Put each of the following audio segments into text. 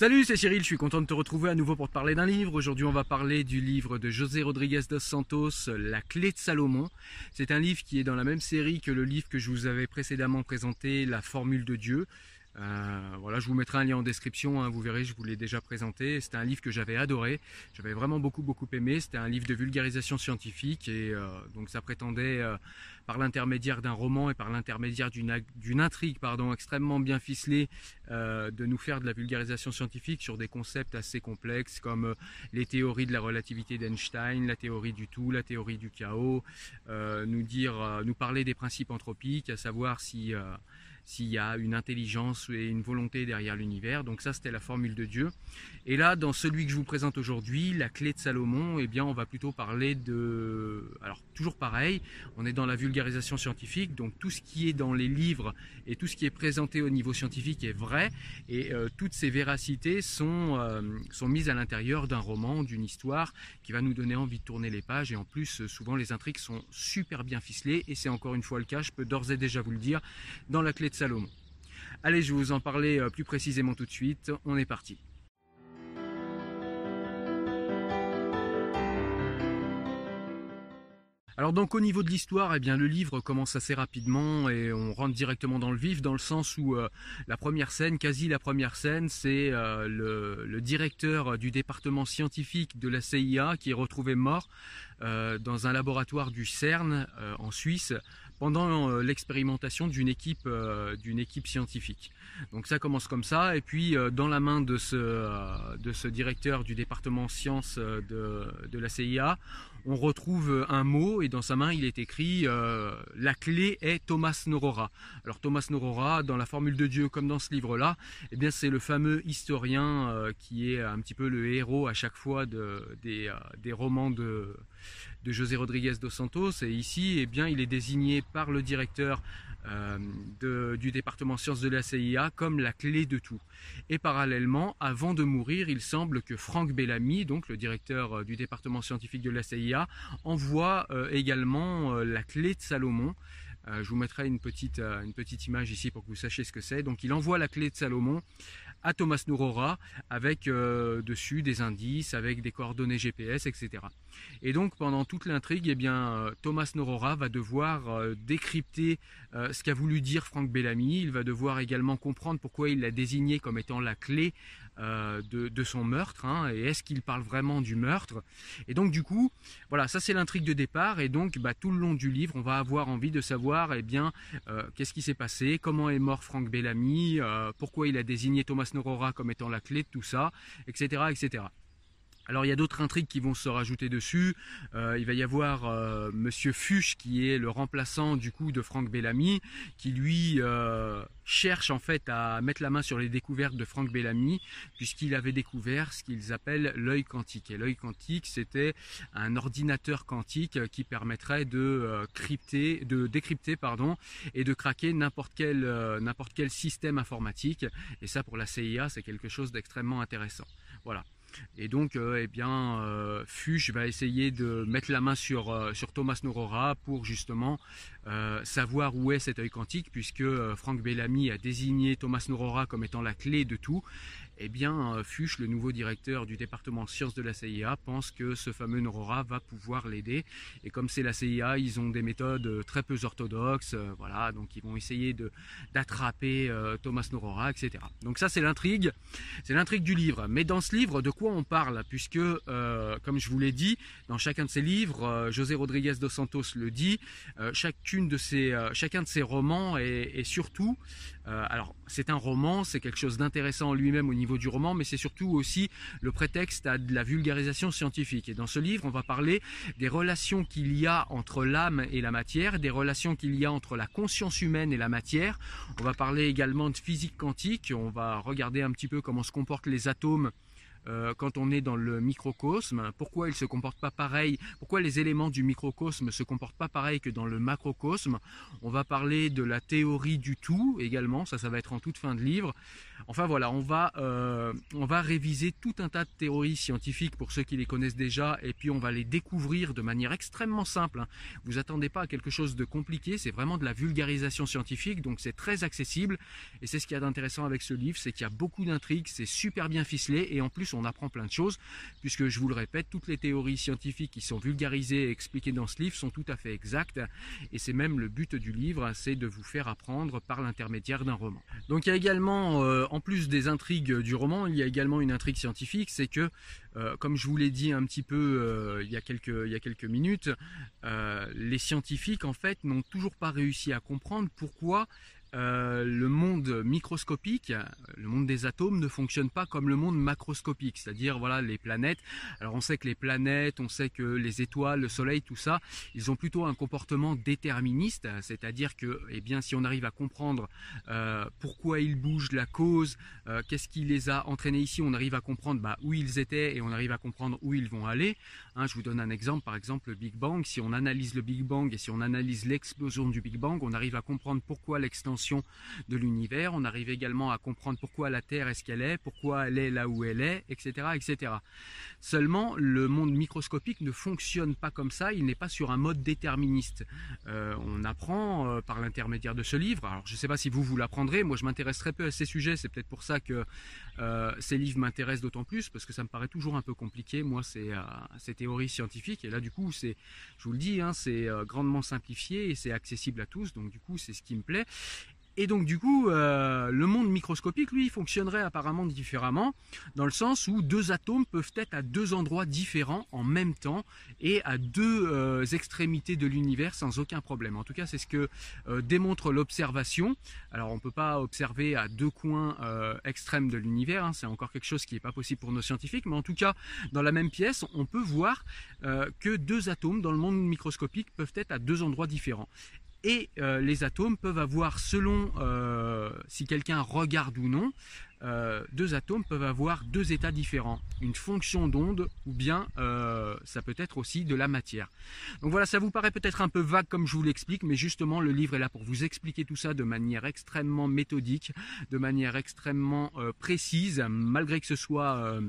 Salut, c'est Cyril, je suis content de te retrouver à nouveau pour te parler d'un livre. Aujourd'hui, on va parler du livre de José Rodriguez dos Santos, La clé de Salomon. C'est un livre qui est dans la même série que le livre que je vous avais précédemment présenté, La formule de Dieu. Euh, voilà, je vous mettrai un lien en description, hein, vous verrez, je vous l'ai déjà présenté. C'était un livre que j'avais adoré, j'avais vraiment beaucoup beaucoup aimé. C'était un livre de vulgarisation scientifique et euh, donc ça prétendait, euh, par l'intermédiaire d'un roman et par l'intermédiaire d'une intrigue pardon, extrêmement bien ficelée, de nous faire de la vulgarisation scientifique sur des concepts assez complexes comme les théories de la relativité d'Einstein, la théorie du tout, la théorie du chaos, nous dire, nous parler des principes anthropiques, à savoir si s'il y a une intelligence et une volonté derrière l'univers. Donc ça, c'était la formule de Dieu. Et là, dans celui que je vous présente aujourd'hui, la clé de Salomon, eh bien, on va plutôt parler de... Alors, toujours pareil, on est dans la vulgarisation scientifique, donc tout ce qui est dans les livres et tout ce qui est présenté au niveau scientifique est vrai, et euh, toutes ces véracités sont, euh, sont mises à l'intérieur d'un roman, d'une histoire, qui va nous donner envie de tourner les pages, et en plus, souvent, les intrigues sont super bien ficelées, et c'est encore une fois le cas, je peux d'ores et déjà vous le dire, dans la clé Salomon. Allez, je vais vous en parler euh, plus précisément tout de suite. On est parti. Alors donc au niveau de l'histoire, eh bien le livre commence assez rapidement et on rentre directement dans le vif dans le sens où euh, la première scène, quasi la première scène, c'est euh, le, directeur du département scientifique de la CIA qui est retrouvé mort dans un laboratoire du CERN en Suisse pendant euh, l'expérimentation d'une équipe, euh, d'une équipe scientifique. Donc ça commence comme ça, et puis euh, dans la main de ce, de ce directeur du département sciences de, de la CIA, on retrouve un mot et dans sa main il est écrit la clé est Thomas Norora. Alors Thomas Norora, dans la formule de Dieu comme dans ce livre-là, eh bien c'est le fameux historien qui est un petit peu le héros à chaque fois de, des, des romans de, de José Rodriguez dos Santos. Et ici, eh bien, il est désigné par le directeur euh, du département sciences de la CIA comme la clé de tout. Et parallèlement, avant de mourir, il semble que Franck Bellamy, donc le directeur euh, du département scientifique de la CIA, envoie euh, également la clé de Salomon. je vous mettrai une petite, une petite image ici pour que vous sachiez ce que c'est. Donc il envoie la clé de Salomon à Thomas Nourora avec euh, dessus des indices, avec des coordonnées GPS, etc. Et donc pendant toute l'intrigue, eh bien euh, Thomas Nourora va devoir euh, décrypter ce qu'a voulu dire Franck Bellamy. Il va devoir également comprendre pourquoi il l'a désigné comme étant la clé de, son meurtre, hein, et est-ce qu'il parle vraiment du meurtre? Et donc du coup, voilà, ça c'est l'intrigue de départ, et donc bah, tout le long du livre, on va avoir envie de savoir, eh bien, qu'est-ce qui s'est passé, comment est mort Franck Bellamy, pourquoi il a désigné Thomas Norora comme étant la clé de tout ça, etc. etc. Alors il y a d'autres intrigues qui vont se rajouter dessus. Euh, il va y avoir euh, Monsieur Fuchs qui est le remplaçant du coup de Franck Bellamy, qui lui euh, cherche en fait à mettre la main sur les découvertes de Franck Bellamy, puisqu'il avait découvert ce qu'ils appellent l'œil quantique. Et l'œil quantique, c'était un ordinateur quantique qui permettrait de crypter, de décrypter pardon, et de craquer n'importe quel n'importe quel système informatique. Et ça pour la CIA, c'est quelque chose d'extrêmement intéressant. Voilà. Et donc, euh, eh bien, euh, Fuchs va essayer de mettre la main sur, euh, sur Thomas Norora pour justement savoir où est cet œil quantique, puisque Frank Bellamy a désigné Thomas Norora comme étant la clé de tout eh bien, euh, Fuchs, le nouveau directeur du département sciences de la CIA, pense que ce fameux Norora va pouvoir l'aider. Et comme c'est la CIA, ils ont des méthodes euh, très peu orthodoxes, euh, voilà, donc ils vont essayer d'attraper Thomas Norora, etc. Donc ça, c'est l'intrigue, c'est l'intrigue du livre. Mais dans ce livre, de quoi on parle? Puisque, comme je vous l'ai dit, dans chacun de ces livres, José Rodriguez dos Santos le dit, chacune de ces, chacun de ces romans est, surtout, alors c'est un roman, c'est quelque chose d'intéressant en lui-même au niveau du roman, mais c'est surtout aussi le prétexte à de la vulgarisation scientifique. Et dans ce livre, on va parler des relations qu'il y a entre l'âme et la matière, des relations qu'il y a entre la conscience humaine et la matière. On va parler également de physique quantique, on va regarder un petit peu comment se comportent les atomes euh, quand on est dans le microcosme, pourquoi il se comporte pas pareil, pourquoi les éléments du microcosme se comportent pas pareil que dans le macrocosme? On va parler de la théorie du tout également, ça ça va être en toute fin de livre. Enfin voilà, on va, euh, on va réviser tout un tas de théories scientifiques pour ceux qui les connaissent déjà et puis on va les découvrir de manière extrêmement simple. Hein. Vous attendez pas à quelque chose de compliqué, c'est vraiment de la vulgarisation scientifique donc c'est très accessible et c'est ce qui est intéressant avec ce livre, c'est qu'il y a beaucoup d'intrigues, c'est super bien ficelé et en plus on apprend plein de choses puisque je vous le répète, toutes les théories scientifiques qui sont vulgarisées et expliquées dans ce livre sont tout à fait exactes et c'est même le but du livre, c'est de vous faire apprendre par l'intermédiaire d'un roman. Donc il y a également euh, en plus des intrigues du roman, il y a également une intrigue scientifique, c'est que, euh, comme je vous l'ai dit un petit peu euh, il, y a quelques, minutes, les scientifiques en fait n'ont toujours pas réussi à comprendre pourquoi euh, le monde microscopique, le monde des atomes ne fonctionne pas comme le monde macroscopique, c'est-à-dire voilà les planètes. Alors on sait que les planètes, on sait que les étoiles, le soleil, tout ça, ils ont plutôt un comportement déterministe, c'est-à-dire que eh bien si on arrive à comprendre euh, pourquoi ils bougent, la cause, euh, qu'est-ce qui les a entraînés ici, on arrive à comprendre bah, où ils étaient et on arrive à comprendre où ils vont aller. Hein, je vous donne un exemple, par exemple le Big Bang. Si on analyse le Big Bang et si on analyse l'explosion du Big Bang, on arrive à comprendre pourquoi l'extension de l'univers. On arrive également à comprendre pourquoi la Terre est ce qu'elle est, pourquoi elle est là où elle est, etc., etc. Seulement, le monde microscopique ne fonctionne pas comme ça. Il n'est pas sur un mode déterministe. Euh, on apprend euh, par l'intermédiaire de ce livre. Alors, je ne sais pas si vous vous l'apprendrez. Moi, je m'intéresse très peu à ces sujets. C'est peut-être pour ça que euh, ces livres m'intéressent d'autant plus parce que ça me paraît toujours un peu compliqué. Moi, c'est ces théories scientifiques. Et là, du coup, c'est, je vous le dis, hein, c'est grandement simplifié et c'est accessible à tous. Donc, du coup, c'est ce qui me plaît. Et donc du coup, euh, le monde microscopique, lui, fonctionnerait apparemment différemment, dans le sens où deux atomes peuvent être à deux endroits différents en même temps et à deux euh, extrémités de l'univers sans aucun problème. En tout cas, c'est ce que euh, démontre l'observation. Alors on ne peut pas observer à deux coins extrêmes de l'univers, hein, c'est encore quelque chose qui n'est pas possible pour nos scientifiques, mais en tout cas, dans la même pièce, on peut voir que deux atomes dans le monde microscopique peuvent être à deux endroits différents. Et euh, les atomes peuvent avoir, selon euh, si quelqu'un regarde ou non, euh, deux atomes peuvent avoir deux états différents, une fonction d'onde ou bien ça peut être aussi de la matière. Donc voilà, ça vous paraît peut-être un peu vague comme je vous l'explique, mais justement le livre est là pour vous expliquer tout ça de manière extrêmement méthodique, de manière extrêmement précise, malgré que ce soit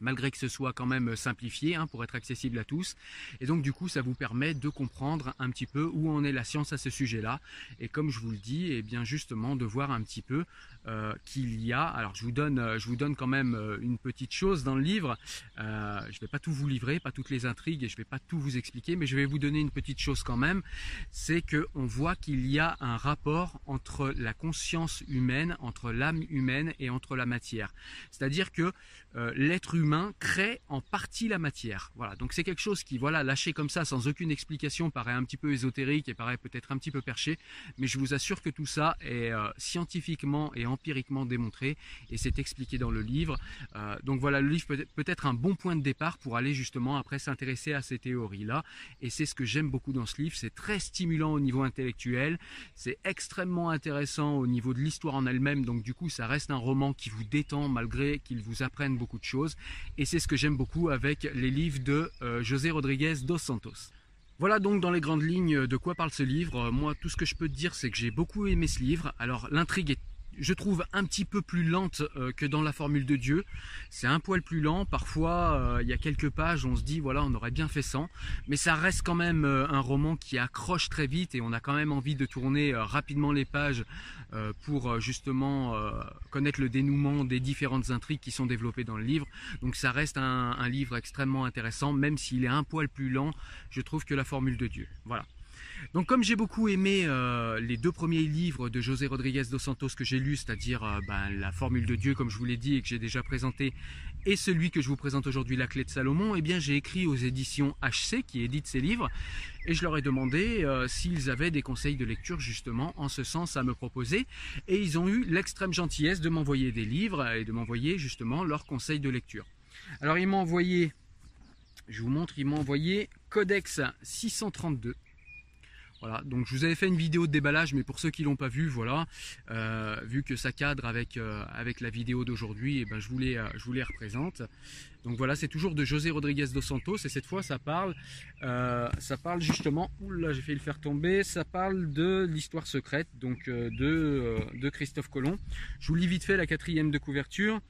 malgré que ce soit quand même simplifié hein, pour être accessible à tous. Et donc du coup, ça vous permet de comprendre un petit peu où en est la science à ce sujet-là. Et comme je vous le dis, et eh bien justement de voir un petit peu euh, qu'il y a. Alors je vous donne, euh, quand même euh, une petite chose dans le livre. Euh, je ne vais pas tout vous livrer, pas toutes les intrigues, et je ne vais pas tout vous expliquer, mais je vais vous donner une petite chose quand même. C'est que on voit qu'il y a un rapport entre la conscience humaine, entre l'âme humaine et entre la matière. C'est-à-dire que l'être humain crée en partie la matière. Voilà. Donc c'est quelque chose qui, voilà, lâché comme ça, sans aucune explication, paraît un petit peu ésotérique et paraît peut-être un petit peu perché, mais je vous assure que tout ça est scientifiquement et empiriquement démontré et c'est expliqué dans le livre. Euh, donc voilà, le livre peut être un bon point de départ pour aller justement après s'intéresser à ces théories-là. Et c'est ce que j'aime beaucoup dans ce livre. C'est très stimulant au niveau intellectuel, c'est extrêmement intéressant au niveau de l'histoire en elle-même. Donc du coup, ça reste un roman qui vous détend malgré qu'il vous apprenne de choses. Et c'est ce que j'aime beaucoup avec les livres de euh, José Rodriguez dos Santos. Voilà donc dans les grandes lignes de quoi parle ce livre. Moi, tout ce que je peux te dire, c'est que j'ai beaucoup aimé ce livre. Alors, l'intrigue est je trouve un petit peu plus lente euh, que dans la formule de Dieu. C'est un poil plus lent. Parfois, euh, il y a quelques pages, on se dit voilà, on aurait bien fait sans. Mais ça reste quand même euh, un roman qui accroche très vite et on a quand même envie de tourner rapidement les pages pour justement connaître le dénouement des différentes intrigues qui sont développées dans le livre. Donc ça reste un livre extrêmement intéressant, même s'il est un poil plus lent. Je trouve que la formule de Dieu. Voilà. Donc comme j'ai beaucoup aimé euh, les deux premiers livres de José Rodriguez dos Santos que j'ai lus, c'est-à-dire euh, ben, la formule de Dieu comme je vous l'ai dit et que j'ai déjà présenté, et celui que je vous présente aujourd'hui, la clé de Salomon, eh bien j'ai écrit aux éditions HC qui éditent ces livres et je leur ai demandé euh, s'ils avaient des conseils de lecture justement en ce sens à me proposer et ils ont eu l'extrême gentillesse de m'envoyer des livres et de m'envoyer justement leurs conseils de lecture. Alors ils m'ont envoyé, je vous montre, ils m'ont envoyé Codex 632 Voilà, donc je vous avais fait une vidéo de déballage, mais pour ceux qui l'ont pas vu, voilà, vu que ça cadre avec, avec la vidéo d'aujourd'hui, et eh ben je vous les, je vous représente. Donc voilà, c'est toujours de José Rodriguez dos Santos, et cette fois ça parle, ça parle justement, oula j'ai fait le faire tomber, ça parle de l'histoire secrète, donc de, de Christophe Colomb. Je vous lis vite fait la quatrième de couverture.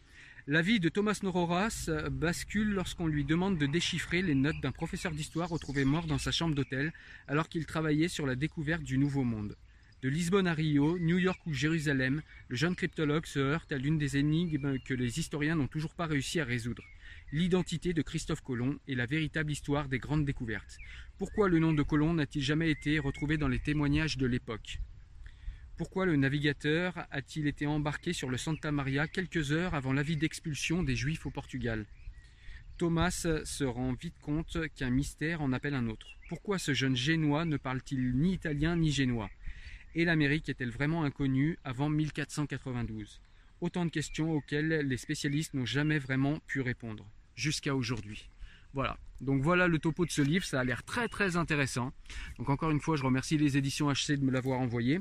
La vie de Thomas Nororas bascule lorsqu'on lui demande de déchiffrer les notes d'un professeur d'histoire retrouvé mort dans sa chambre d'hôtel alors qu'il travaillait sur la découverte du Nouveau Monde. De Lisbonne à Rio, New York ou Jérusalem, le jeune cryptologue se heurte à l'une des énigmes que les historiens n'ont toujours pas réussi à résoudre. L'identité de Christophe Colomb et la véritable histoire des grandes découvertes. Pourquoi le nom de Colomb n'a-t-il jamais été retrouvé dans les témoignages de l'époque? Pourquoi le navigateur a-t-il été embarqué sur le Santa Maria quelques heures avant l'avis d'expulsion des Juifs au Portugal? Thomas se rend vite compte qu'un mystère en appelle un autre. Pourquoi ce jeune génois ne parle-t-il ni italien ni génois? Et l'Amérique est-elle vraiment inconnue avant 1492 Autant de questions auxquelles les spécialistes n'ont jamais vraiment pu répondre, jusqu'à aujourd'hui. Voilà, donc voilà le topo de ce livre, ça a l'air très très intéressant. Donc encore une fois, je remercie les éditions HC de me l'avoir envoyé.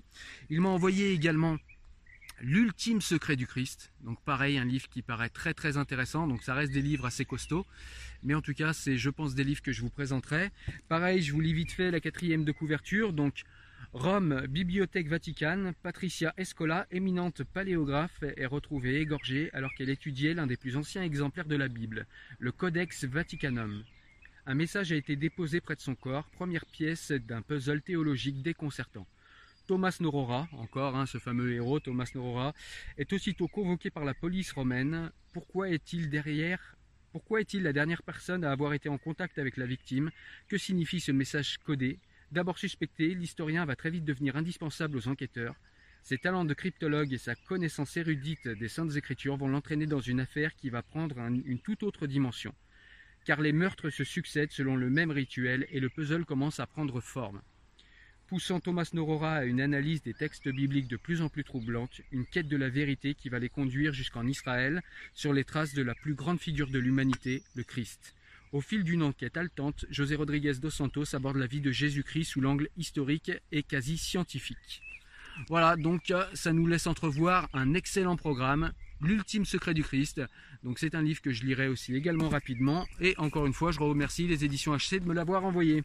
Il m'a envoyé également L'ultime secret du Christ. Donc pareil, un livre qui paraît très très intéressant. Donc ça reste des livres assez costauds. Mais en tout cas, c'est je pense des livres que je vous présenterai. Pareil, je vous lis vite fait la quatrième de couverture. Donc Rome, Bibliothèque Vaticane, Patricia Escola, éminente paléographe, est retrouvée égorgée alors qu'elle étudiait l'un des plus anciens exemplaires de la Bible, le Codex Vaticanum. Un message a été déposé près de son corps, première pièce d'un puzzle théologique déconcertant. Thomas Norora, encore hein, ce fameux héros, Thomas Norora, est aussitôt convoqué par la police romaine. Pourquoi est-il derrière pourquoi est-il la dernière personne à avoir été en contact avec la victime? Que signifie ce message codé? D'abord suspecté, l'historien va très vite devenir indispensable aux enquêteurs. Ses talents de cryptologue et sa connaissance érudite des Saintes Écritures vont l'entraîner dans une affaire qui va prendre une toute autre dimension. Car les meurtres se succèdent selon le même rituel et le puzzle commence à prendre forme. Poussant Thomas Norora à une analyse des textes bibliques de plus en plus troublante, une quête de la vérité qui va les conduire jusqu'en Israël sur les traces de la plus grande figure de l'humanité, le Christ. Au fil d'une enquête haletante, José Rodriguez dos Santos aborde la vie de Jésus-Christ sous l'angle historique et quasi scientifique. Voilà, donc euh, ça nous laisse entrevoir un excellent programme, L'ultime secret du Christ. Donc c'est un livre que je lirai aussi également rapidement. Et encore une fois, je remercie les éditions HC de me l'avoir envoyé.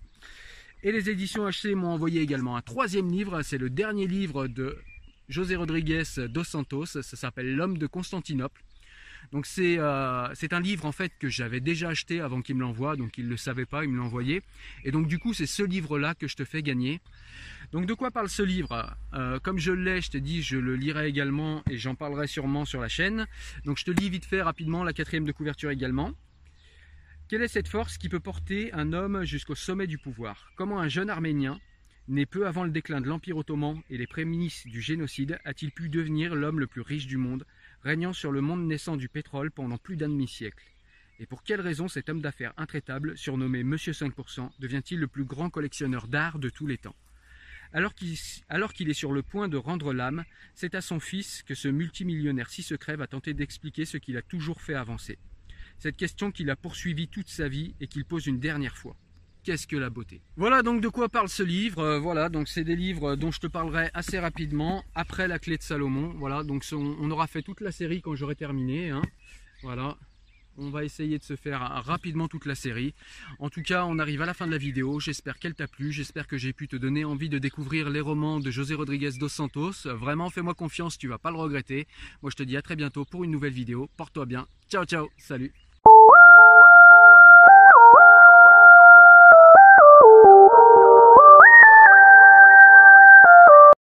Et les éditions HC m'ont envoyé également un troisième livre. C'est le dernier livre de José Rodriguez dos Santos. Ça s'appelle L'homme de Constantinople. Donc euh, c'est un livre en fait que j'avais déjà acheté avant qu'il me l'envoie, donc il ne le savait pas, il me l'a envoyé. Et donc du coup c'est ce livre-là que je te fais gagner. Donc de quoi parle ce livre? Euh, Comme je l'ai, je te dis, je le lirai également et j'en parlerai sûrement sur la chaîne. Donc je te lis vite fait rapidement la quatrième de couverture également. Quelle est cette force qui peut porter un homme jusqu'au sommet du pouvoir? Comment un jeune Arménien, né peu avant le déclin de l'Empire ottoman et les prémices du génocide, a-t-il pu devenir l'homme le plus riche du monde? Régnant sur le monde naissant du pétrole pendant plus d'un demi-siècle. Et pour quelle raison cet homme d'affaires intraitable, surnommé Monsieur 5%, devient-il le plus grand collectionneur d'art de tous les temps? Alors qu'il est sur le point de rendre l'âme, c'est à son fils que ce multimillionnaire si secret va tenter d'expliquer ce qu'il a toujours fait avancer. Cette question qu'il a poursuivie toute sa vie et qu'il pose une dernière fois qu'est-ce que la beauté? Voilà donc de quoi parle ce livre. Euh, voilà, donc c'est des livres dont je te parlerai assez rapidement après la clé de Salomon. Voilà, donc on, aura fait toute la série quand j'aurai terminé. Hein. Voilà, on va essayer de se faire rapidement toute la série. En tout cas, on arrive à la fin de la vidéo. J'espère qu'elle t'a plu. J'espère que j'ai pu te donner envie de découvrir les romans de José Rodriguez dos Santos. Vraiment, fais-moi confiance, tu vas pas le regretter. Moi, je te dis à très bientôt pour une nouvelle vidéo. Porte-toi bien. Ciao, ciao. Salut.